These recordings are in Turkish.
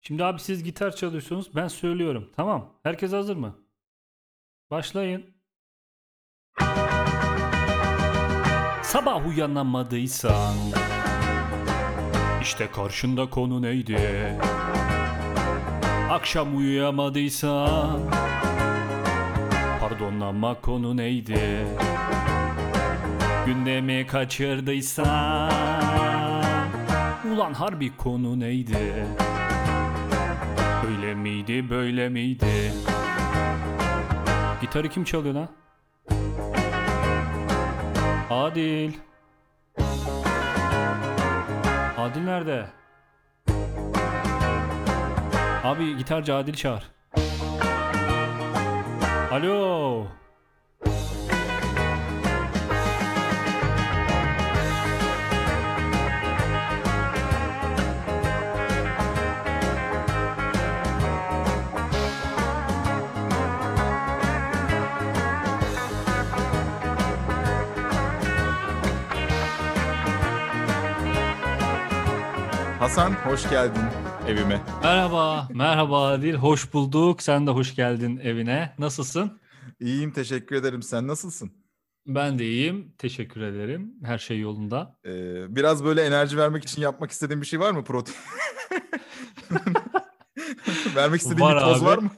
Şimdi abi siz gitar çalıyorsunuz. Ben söylüyorum. Tamam. Herkes hazır mı? Başlayın. Sabah uyanamadıysan işte karşında konu neydi? Akşam uyuyamadıysan Pardon ama konu neydi? Gündemi kaçırdıysan Ulan harbi konu neydi? Öyle miydi böyle miydi? Gitarı kim çalıyor lan? Adil. Adil nerede? Abi gitarcı Adil çağır. Alo. Hasan hoş geldin evime. Merhaba, merhaba Adil. Hoş bulduk. Sen de hoş geldin evine. Nasılsın? İyiyim teşekkür ederim. Sen nasılsın? Ben de iyiyim. Teşekkür ederim. Her şey yolunda. Ee, biraz böyle enerji vermek için yapmak istediğin bir şey var mı protein? vermek istediğin Var bir poz abi. var mı?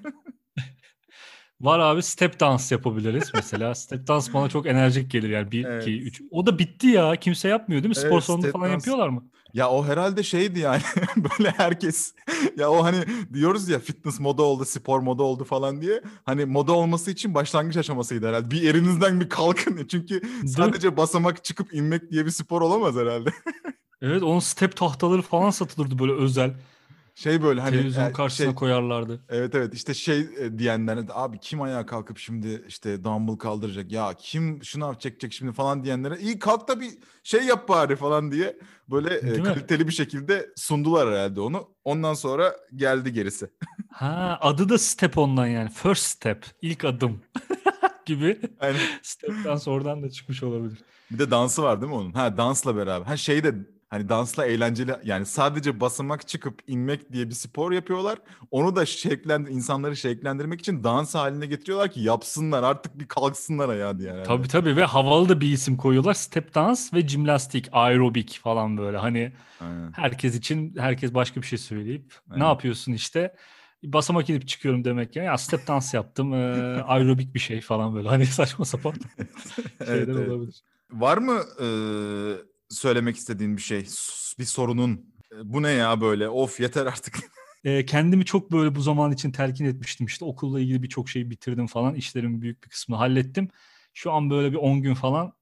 Var abi step dans yapabiliriz mesela. step dans bana çok enerjik gelir yani. 1, Evet. 2, 3. O da bitti ya. Kimse yapmıyor değil mi? Spor Evet, salonunda step falan dans. yapıyorlar mı? Ya o herhalde şeydi yani böyle herkes ya o hani diyoruz ya fitness moda oldu, spor moda oldu falan diye. Hani moda olması için başlangıç aşamasıydı herhalde. Bir yerinizden bir kalkın. Çünkü sadece basamak çıkıp inmek diye bir spor olamaz herhalde. Evet onun step tahtaları falan satılırdı böyle özel. Şey böyle hani Televizyonun e, karşısına şey, koyarlardı. Evet evet işte şey e, diyenler abi kim ayağa kalkıp şimdi işte dumbbell kaldıracak ya kim şınav çekecek şimdi falan diyenlere iyi kalk da bir şey yap bari falan diye böyle e, Değil mi? kaliteli bir şekilde sundular herhalde onu. Ondan sonra geldi gerisi. Ha adı da step ondan yani. First step. ilk adım gibi. Yani Step dans oradan da çıkmış olabilir. bir de dansı var değil mi onun? Ha dansla beraber. Ha şey de hani dansla eğlenceli yani sadece basamak çıkıp inmek diye bir spor yapıyorlar. Onu da şeklen insanları şeklendirmek için dans haline getiriyorlar ki yapsınlar artık bir kalksınlar ayağa diye. herhalde. Tabii tabii ve havalı da bir isim koyuyorlar. Step dans ve jimnastik, aerobik falan böyle. Hani Aynen. herkes için herkes başka bir şey söyleyip ne Aynen. yapıyorsun işte? Basamak inip çıkıyorum demek ya. Ya step dans yaptım. eee, aerobik bir şey falan böyle. Hani saçma sapan Evet, şeyler evet. olabilir. Var mı e, söylemek istediğin bir şey? Bir sorunun? E, Bu ne ya böyle? Of yeter artık. Eee, kendimi çok böyle bu zaman için telkin etmiştim. İşte okulla ilgili birçok şeyi bitirdim falan. İşlerimin büyük bir kısmını hallettim. Şu an böyle bir 10 gün falan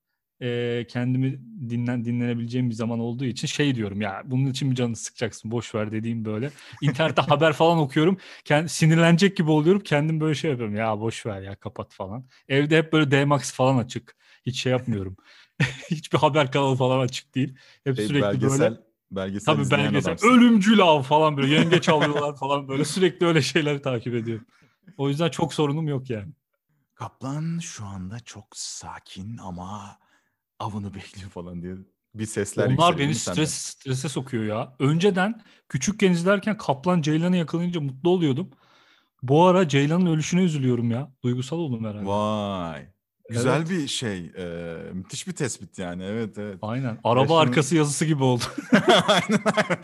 eee, kendimi dinlen dinlenebileceğim bir zaman olduğu için şey diyorum ya bunun için mi canını sıkacaksın boş ver dediğim böyle. İnternette haber falan okuyorum. Kend, sinirlenecek gibi oluyorum. Kendim böyle şey yapıyorum. Ya boş ver ya kapat falan. Evde hep böyle D-Max falan açık. Hiç şey yapmıyorum. Hiçbir haber kanalı falan açık değil. Hep Şey, sürekli belgesel, böyle belgesel Tabii belgesel. adamsın. Ölümcül av falan böyle. Yengeç avlıyorlar falan böyle. Sürekli öyle şeyleri takip ediyorum. O yüzden çok sorunum yok yani. Kaplan şu anda çok sakin ama avını bekliyor falan diye bir sesler Onlar beni stres, strese sokuyor ya. Önceden küçükken izlerken Kaplan Ceylan'ı yakalayınca mutlu oluyordum. Bu ara Ceylan'ın ölüşüne üzülüyorum ya. Duygusal oldum herhalde. Vay. Güzel Evet. bir şey. e, müthiş bir tespit yani. Evet evet. Aynen. Araba şunu- arkası yazısı gibi oldu. aynen aynen.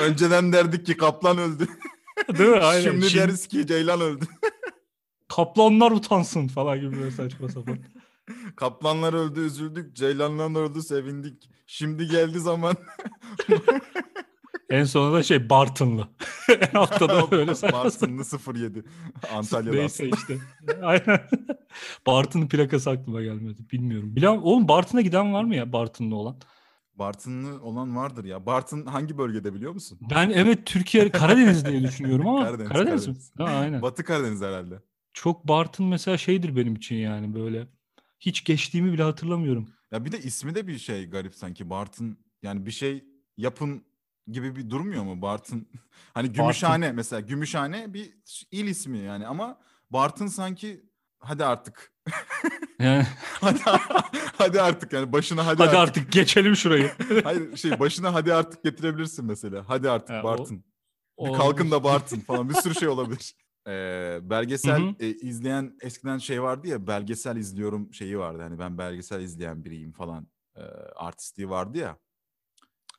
Önceden derdik ki kaplan öldü. Değil mi? Aynen. Şimdi, Şimdi deriz ki ceylan öldü. kaplanlar utansın falan gibi böyle saçma sapan. Kaplanlar öldü üzüldük, ceylanlar öldü sevindik. Şimdi geldi zaman. En sonunda şey Bartınlı. en altta da öyle. Bartınlı 07. Antalya'da Neyse işte. Aynen. Bartın'ın plakası aklıma gelmedi. Bilmiyorum. Bilen, oğlum Bartın'a giden var mı ya Bartınlı olan? Bartınlı olan vardır ya. Bartın hangi bölgede biliyor musun? Ben evet Türkiye Karadeniz diye düşünüyorum ama Karadeniz, Karadeniz, Karadeniz. mi? Ha, aynen. Batı Karadeniz herhalde. Çok Bartın mesela şeydir benim için yani böyle. Hiç geçtiğimi bile hatırlamıyorum. Ya bir de ismi de bir şey garip sanki. Bartın yani bir şey yapın gibi bir durmuyor mu Bartın? Hani Gümüşhane mesela Gümüşhane bir il ismi yani ama Bartın sanki hadi artık. Yani hadi, hadi artık yani başına hadi, hadi artık. artık geçelim şurayı. Hayır şey başına hadi artık getirebilirsin mesela. Hadi artık o- Bartın. Bir O- kalkın da Bartın falan bir sürü şey olabilir. Ee, belgesel Hı hı. e, izleyen eskiden şey vardı ya belgesel izliyorum şeyi vardı. Hani ben belgesel izleyen biriyim falan e, artistliği vardı ya.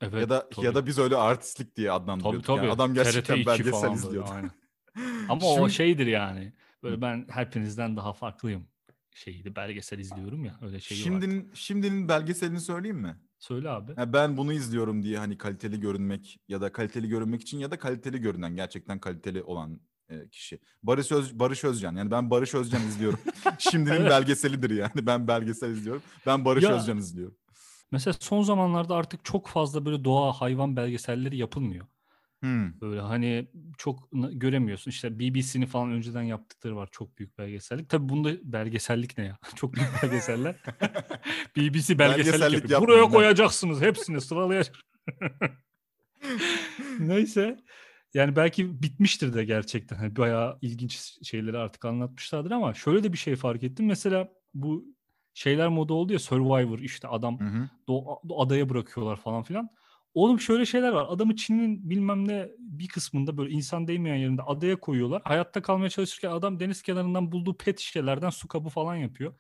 Evet, ya da tabii. ya da biz öyle artistlik diye tabii adlandırıyorduk. tabii. Yani adam gerçekten TRT 2 belgesel böyle, izliyordu. aynen. Ama o Şimdi- şeydir yani. Böyle ben hepinizden daha farklıyım. Şeydi belgesel izliyorum ya öyle var. Şimdinin şimdinin belgeselini söyleyeyim mi? Söyle abi. Ha, ben bunu izliyorum diye hani kaliteli görünmek ya da kaliteli görünmek için ya da kaliteli görünen gerçekten kaliteli olan e, kişi. Barış Öz Barış Özcan. Yani ben Barış Özcan izliyorum. Şimdinin Evet. belgeselidir yani. Ben belgesel izliyorum. Ben Barış Ya- Özcan izliyorum. Mesela son zamanlarda artık çok fazla böyle doğa hayvan belgeselleri yapılmıyor. Hmm. Böyle hani çok göremiyorsun. İşte BBC'nin falan önceden yaptıkları var çok büyük belgesellik. Tabii bunda belgesellik ne ya? çok büyük belgeseller. BBC belgesellik, Belgesellik yapıyor. Buraya lan. koyacaksınız hepsini sıralayacak. Neyse. Yani belki bitmiştir de gerçekten. Hani bayağı ilginç şeyleri artık anlatmışlardır ama şöyle de bir şey fark ettim. Mesela bu şeyler moda oldu ya Survivor işte adam Hı hı. do- adaya bırakıyorlar falan filan. Oğlum şöyle şeyler var. Adamı Çin'in bilmem ne bir kısmında böyle insan değmeyen yerinde adaya koyuyorlar. Hayatta kalmaya çalışırken adam deniz kenarından bulduğu pet şişelerden su kabı falan yapıyor.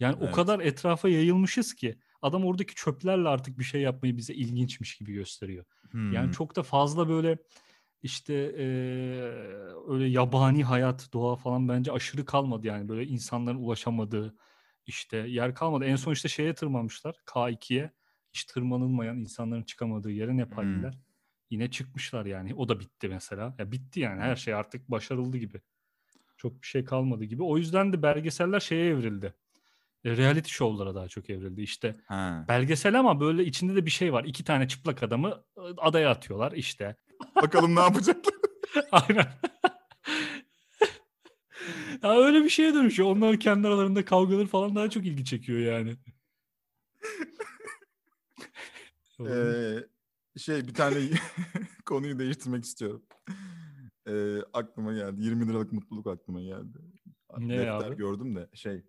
Yani o Evet. kadar etrafa yayılmışız ki adam oradaki çöplerle artık bir şey yapmayı bize ilginçmiş gibi gösteriyor. Yani Hmm. çok da fazla böyle işte eee, öyle yabani hayat, doğa falan bence aşırı kalmadı yani böyle insanların ulaşamadığı işte yer kalmadı. En son işte şeye tırmanmışlar K2'ye hiç tırmanılmayan insanların çıkamadığı yere Nepalliler. Yine çıkmışlar yani. O da bitti mesela. Ya bitti yani her şey artık başarıldı gibi. Çok bir şey kalmadı gibi. O yüzden de belgeseller şeye evrildi. E, reality show'lara daha çok evrildi. İşte Ha. belgesel ama böyle içinde de bir şey var. İki tane çıplak adamı e, adaya atıyorlar işte. Bakalım ne yapacaklar. Aynen. Ya öyle bir şeye dönüşüyor. Onların kendi aralarında kavgaları falan daha çok ilgi çekiyor yani. Ee, şey bir tane konuyu değiştirmek istiyorum. Ee, aklıma geldi. 20 liralık mutluluk aklıma geldi. Ne defter abi? gördüm de şey.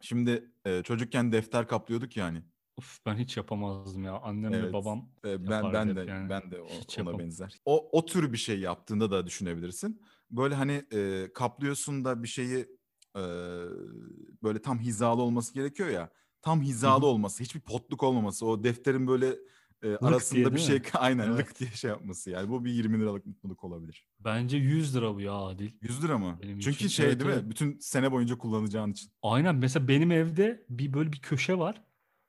Şimdi e, çocukken defter kaplıyorduk yani. Of, ben hiç yapamazdım ya. Annemle Evet. babam Ee, ben ben de yani. ben de o- ona benzer. O o tür bir şey yaptığında da düşünebilirsin. Böyle hani e, kaplıyorsun da bir şeyi e, böyle tam hizalı olması gerekiyor ya. Tam hizalı hı. olması, hiçbir potluk olmaması, o defterin böyle e, diye arasında bir değil şey mi? aynen Evet. lık diye şey yapması. Yani bu bir 20 liralık mutluluk olabilir. bence 100 lira bu ya Adil. 100 lira mı? Benim Çünkü için. şey Evet, değil mi? evet. Bütün sene boyunca kullanacağın için. Aynen mesela benim evde bir böyle bir köşe var.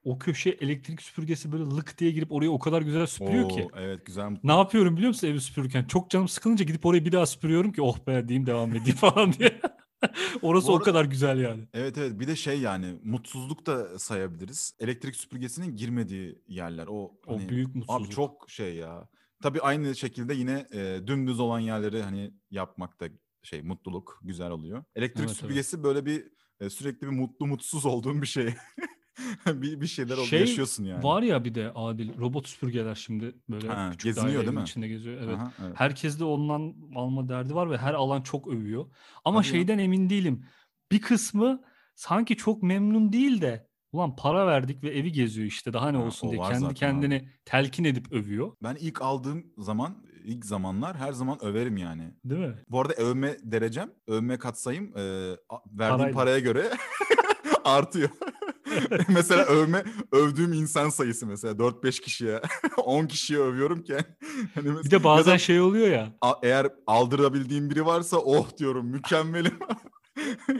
O köşe elektrik süpürgesi böyle lık diye girip orayı o kadar güzel süpürüyor ki. Oo, evet güzel Ne yapıyorum biliyor musun evi süpürürken? Çok canım sıkılınca gidip orayı bir daha süpürüyorum ki oh be diyeyim devam edeyim falan diye. Orası Bu o arada- kadar güzel yani. Evet evet bir de şey yani mutsuzluk da sayabiliriz. Elektrik süpürgesinin girmediği yerler. O, O hani- büyük mutsuzluk. Abi çok şey ya. Tabii aynı şekilde yine e, dümdüz olan yerleri hani yapmak da şey mutluluk güzel oluyor. Elektrik Evet, evet. süpürgesi böyle bir e, sürekli bir mutlu mutsuz olduğun bir şey. bir, bir şeyler ol- Şey yaşıyorsun yani. Var ya bir de Adil robot süpürgeler şimdi böyle Ha, küçük geziniyor değil mi? içinde geziyor. Evet. Aha, evet. Herkes de ondan alma derdi var ve her alan çok övüyor. Ama ya. şeyden emin değilim. Bir kısmı sanki çok memnun değil de ulan para verdik ve evi geziyor işte daha ne Ha, olsun diye kendi zaten abi. kendini telkin edip övüyor. Ben ilk aldığım zaman ilk zamanlar her zaman överim yani. Değil mi? Bu arada övme derecem, övme katsayım e, verdiğim Parayla. paraya göre artıyor. mesela övme övdüğüm insan sayısı mesela 4-5 kişiye 10 kişiye övüyorum ki hani Bir mes- de bazen da şey oluyor ya. a- eğer aldırabildiğim biri varsa oh diyorum mükemmelim.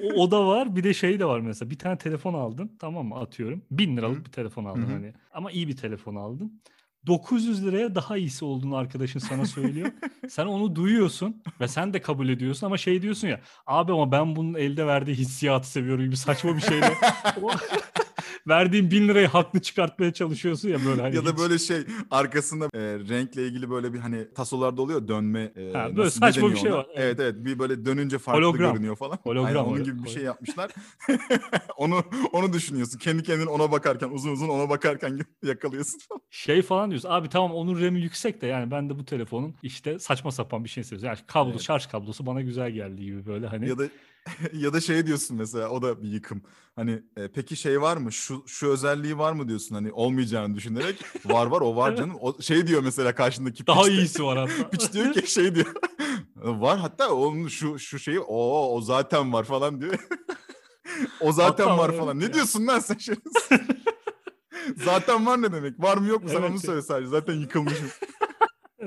O, o da var. Bir de şey de var mesela. Bir tane telefon aldın. Tamam mı? Atıyorum. Bin liralık Hı. bir telefon aldın hı. hani. Ama iyi bir telefon aldın. 900 liraya daha iyisi olduğunu arkadaşın sana söylüyor. sen onu duyuyorsun ve sen de kabul ediyorsun ama şey diyorsun ya abi ama ben bunun elde verdiği hissiyatı seviyorum gibi saçma bir şeyle verdiğin bin lirayı haklı çıkartmaya çalışıyorsun ya böyle hani ya da hiç- böyle şey arkasında e, renkle ilgili böyle bir hani tasolarda oluyor dönme. e, Ha, böyle saçma bir şey ona? var. Evet evet bir böyle dönünce farklı Hologram. görünüyor falan. Hologram Aynen, onun gibi bir şey yapmışlar. onu onu düşünüyorsun. Kendi kendine ona bakarken uzun uzun ona bakarken yakalıyorsun. şey falan diyorsun. Abi tamam onun RAM'i yüksek de yani ben de bu telefonun işte saçma sapan bir şey seviyorum. Yani kablo, Evet. şarj kablosu bana güzel geldi gibi böyle hani. ya da ya da şey diyorsun mesela o da bir yıkım. Hani e, peki şey var mı? Şu şu özelliği var mı diyorsun hani olmayacağını düşünerek. Var var o var canım. O şey diyor mesela karşındaki Daha piç de- iyisi var hatta. Piç diyor ki şey diyor. var hatta onun şu şu şeyi o o zaten var falan diyor. o zaten Hatta var var, falan. evet Ne ya. diyorsun lan sen şey? zaten var ne demek? Var mı yok mu? Sen Evet onu ya. söyle sadece. Zaten yıkılmışım.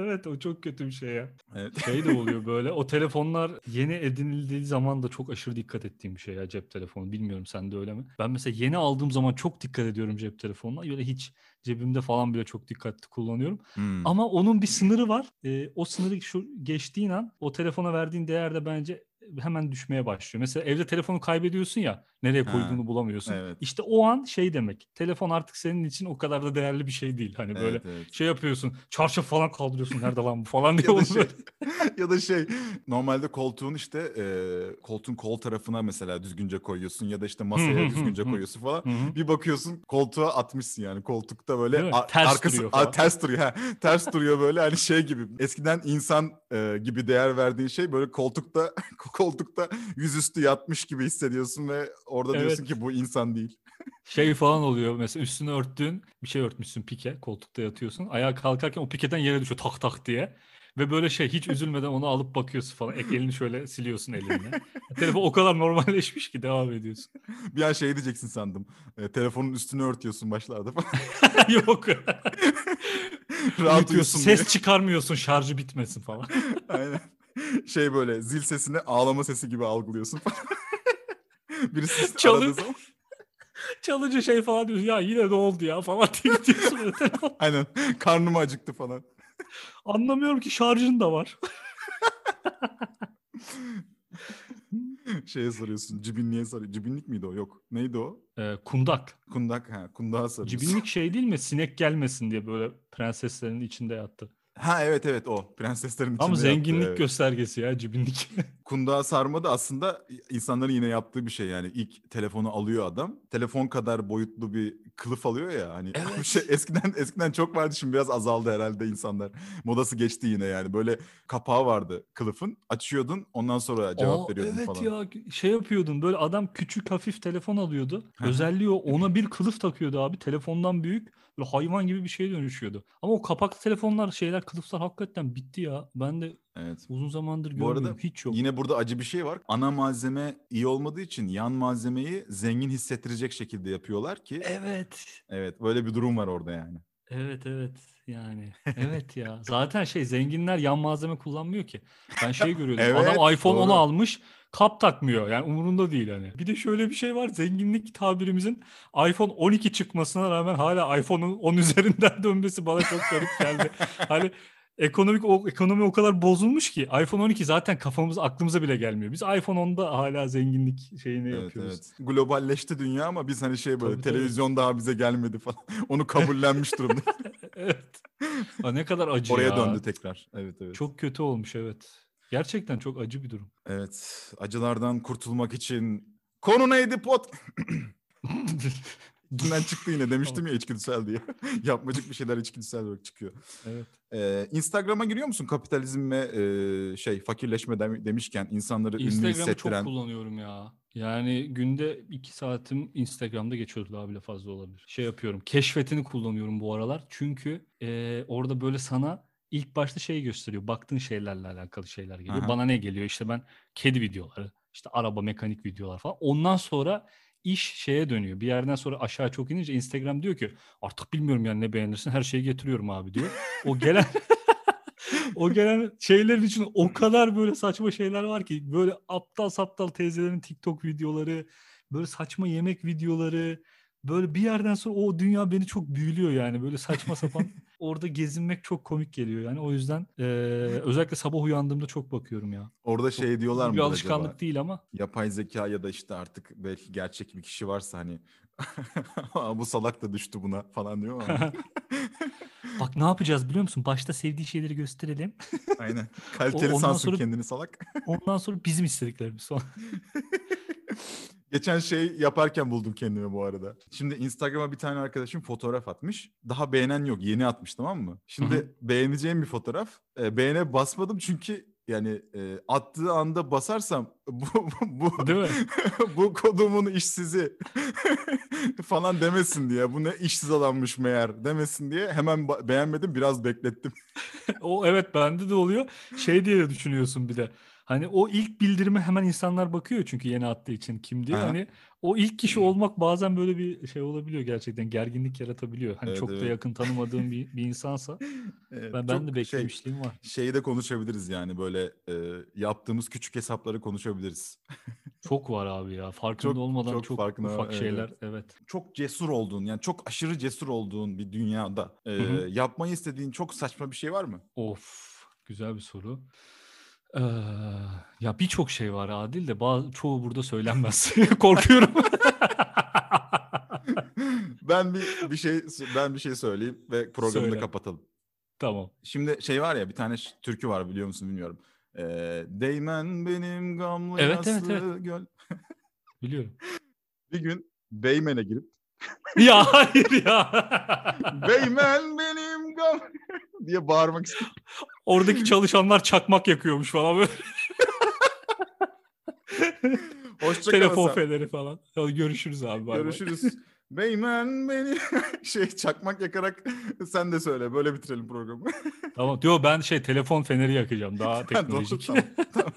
Evet o çok kötü bir şey ya. Evet. Şey de oluyor böyle. O telefonlar yeni edinildiği zaman da çok aşırı dikkat ettiğim bir şey ya cep telefonu. Bilmiyorum sen de öyle mi? Ben mesela yeni aldığım zaman çok dikkat ediyorum cep telefonuna. Böyle hiç cebimde falan bile çok dikkatli kullanıyorum. Hmm. Ama onun bir sınırı var. Ee, o sınırı şu geçtiğin an o telefona verdiğin değer de bence hemen düşmeye başlıyor. Mesela evde telefonu kaybediyorsun ya nereye Ha, koyduğunu bulamıyorsun. evet. İşte o an şey demek. Telefon artık senin için o kadar da değerli bir şey değil. Hani böyle Evet, evet. şey yapıyorsun. Çarşaf falan kaldırıyorsun. Nerede lan bu falan diye. ya da şey, ya da şey normalde koltuğun işte e, koltuğun kol tarafına mesela düzgünce koyuyorsun ya da işte masaya düzgünce koyuyorsun falan. Bir bakıyorsun koltuğa atmışsın yani koltukta böyle a- Ters arkası duruyor a- ters duruyor ha ters duruyor böyle hani şey gibi eskiden insan e, gibi değer verdiğin şey böyle koltukta koltukta yüzüstü yatmış gibi hissediyorsun ve orada diyorsun Evet. ki bu insan değil. Şey falan oluyor mesela üstünü örttüğün bir şey örtmüşsün pike koltukta yatıyorsun. Ayağa kalkarken o pikeden yere düşüyor tak tak diye. Ve böyle şey hiç üzülmeden onu alıp bakıyorsun falan. Ek elini şöyle siliyorsun elinle. Telefon o kadar normalleşmiş ki devam ediyorsun. Bir an şey diyeceksin sandım. E, telefonun üstünü örtüyorsun başlarda falan. Yok. Rahat Uyutuyorsun, uyusun ses diye. çıkarmıyorsun şarjı bitmesin falan. Aynen. Şey böyle zil sesini ağlama sesi gibi algılıyorsun falan. Birisi Çalı- aradığı zaman. Çalınca şey falan diyorsun ya yine ne oldu ya falan diye gidiyorsun. Aynen. Karnım acıktı falan. Anlamıyorum ki şarjın da var. Şeye soruyorsun. Cibinliğe soruyor. Cibinlik miydi o? Yok. Neydi o? Ee, kundak. Kundak. Ha, kundağa soruyorsun. Cibinlik şey değil mi? Sinek gelmesin diye böyle prenseslerin içinde yattı. Ha evet evet o. Prenseslerin içinde Ama yaptığı, zenginlik evet. göstergesi ya cibinlik. Kundağa sarma da aslında insanların yine yaptığı bir şey yani. ilk telefonu alıyor adam. Telefon kadar boyutlu bir kılıf alıyor ya. Hani Evet. şey, eskiden eskiden çok vardı şimdi biraz azaldı herhalde insanlar. Modası geçti yine yani. Böyle kapağı vardı kılıfın. Açıyordun ondan sonra cevap Aa, veriyordun evet falan. ya şey yapıyordun böyle adam küçük hafif telefon alıyordu. Özelliği o ona bir kılıf takıyordu abi telefondan büyük. Böyle hayvan gibi bir şeye dönüşüyordu. Ama o kapaklı telefonlar şeyler kılıflar hakikaten bitti ya. Ben de Evet. uzun zamandır Bu görmüyorum arada hiç yok. Yine burada acı bir şey var. Ana malzeme iyi olmadığı için yan malzemeyi zengin hissettirecek şekilde yapıyorlar ki. Evet. Evet böyle bir durum var orada yani. Evet evet yani. Evet ya. Zaten şey zenginler yan malzeme kullanmıyor ki. Ben şey görüyordum. Evet, adam iPhone 10 doğru. almış. Kap takmıyor. Yani umurunda değil hani. Bir de şöyle bir şey var. Zenginlik tabirimizin iPhone 12 çıkmasına rağmen hala iPhone'un 10 üzerinden dönmesi bana çok garip geldi. hani ekonomik o, ekonomi o kadar bozulmuş ki iPhone 12 zaten kafamız aklımıza bile gelmiyor. Biz iPhone 10'da hala zenginlik şeyini Evet, yapıyoruz. evet. Globalleşti dünya ama biz hani şey böyle Tabii, tabii. televizyon daha bize gelmedi falan. Onu kabullenmiş durumda. evet. Ha, ne kadar acı Oraya ya. döndü tekrar. Evet evet. Çok kötü olmuş evet. Gerçekten çok acı bir durum. Evet. Acılardan kurtulmak için konu neydi pot? İçinden çıktı yine demiştim ya içgüdüsel diye. Yapmacık bir şeyler içgüdüsel olarak çıkıyor. evet. Ee, Instagram'a giriyor musun kapitalizm ve e, şey fakirleşme dem- demişken insanları ünlü Instagram'ı çok hissettiren kullanıyorum ya. Yani günde iki saatim Instagram'da geçiyordu daha bile fazla olabilir. Şey yapıyorum. Keşfetini kullanıyorum bu aralar. Çünkü e, orada böyle sana ilk başta şey gösteriyor. Baktığın şeylerle alakalı şeyler geliyor. Aha. Bana ne geliyor? İşte ben kedi videoları, işte araba mekanik videolar falan. Ondan sonra iş şeye dönüyor. Bir yerden sonra aşağı çok inince Instagram diyor ki artık bilmiyorum yani ne beğenirsin her şeyi getiriyorum abi diyor. O gelen o gelen şeylerin için o kadar böyle saçma şeyler var ki böyle aptal saptal teyzelerin TikTok videoları, böyle saçma yemek videoları, böyle bir yerden sonra o dünya beni çok büyülüyor yani böyle saçma sapan orada gezinmek çok komik geliyor yani o yüzden eee, özellikle sabah uyandığımda çok bakıyorum ya. orada Çok şey diyorlar mı bir alışkanlık acaba? değil ama Yapay zeka ya da işte artık belki gerçek bir kişi varsa hani bu salak da düştü buna falan diyor ama. bak ne yapacağız biliyor musun? Başta sevdiği şeyleri gösterelim. Aynen. Kaliteli sansın sonra- kendini salak. Ondan sonra bizim istediklerimiz sonra. Geçen şey yaparken buldum kendimi bu arada. Şimdi Instagram'a bir tane arkadaşım fotoğraf atmış. Daha beğenen yok. Yeni atmış tamam mı? Şimdi beğeneceğim bir fotoğraf. E, beğene basmadım çünkü yani e, attığı anda basarsam bu bu, Değil mi? bu kodumun işsizi falan demesin diye. Bu ne işsiz adammış meğer demesin diye hemen beğenmedim biraz beklettim. O evet bende de oluyor. Şey diye de düşünüyorsun bir de. Hani o ilk bildirime hemen insanlar bakıyor çünkü yeni attığı için kim diye. Hani o ilk kişi olmak bazen böyle bir şey olabiliyor gerçekten. Gerginlik yaratabiliyor. Hani Evet, çok da evet. yakın tanımadığın bir, bir insansa. Evet, Ben, ben de şey, beklemişliğim var. şeyi de konuşabiliriz yani böyle e, yaptığımız küçük hesapları konuşabiliriz. Çok var abi ya. Farkında Çok- olmadan çok çok, farkında, ufak evet, şeyler. evet. Çok cesur olduğun yani çok aşırı cesur olduğun bir dünyada e, yapmayı istediğin çok saçma bir şey var mı? Of. Güzel bir soru. Ee, ya birçok şey var Adil de bazı, çoğu burada söylenmez. Korkuyorum. ben bir bir şey ben bir şey söyleyeyim ve programı da Söyle. kapatalım. tamam. Şimdi şey var ya bir tane türkü var biliyor musun bilmiyorum. Ee, Değmen benim gamlı Evet, evet, yaslı göl. Biliyorum. Bir gün Beymen'e girip ya hayır ya. Beymen benim gam diye bağırmak istedim. Oradaki çalışanlar çakmak yakıyormuş falan böyle. Hoşça Telefon feneri falan. Görüşürüz abi. bay bay. Görüşürüz. Beymen beni şey çakmak yakarak sen de söyle böyle bitirelim programı. Tamam. Diyor ben şey telefon feneri yakacağım. Daha teknolojik. tamam, tamam.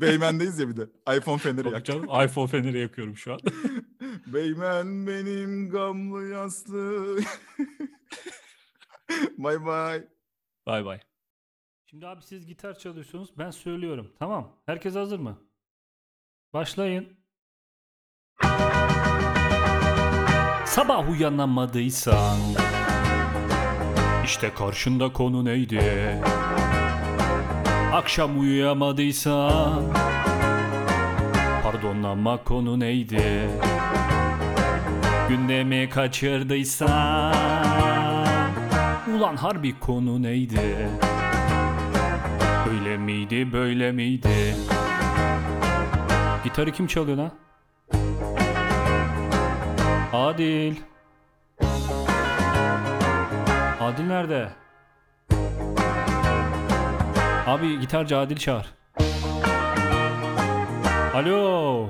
Beymen'deyiz ya bir de. iPhone feneri Tabii yak. canım, iPhone feneri yakıyorum şu an. Beymen benim gamlı yaslı. Bay bay. Bay bay. Şimdi abi siz gitar çalıyorsunuz. Ben söylüyorum. Tamam. Herkes hazır mı? Başlayın. Sabah uyanamadıysan işte karşında konu neydi? Akşam uyuyamadıysan Pardon ama konu neydi? Gündemi kaçırdıysan Ulan harbi konu neydi? Öyle miydi böyle miydi? Gitarı kim çalıyor lan? Adil. Adil nerede? Abi gitarcı Adil çağır. Alo.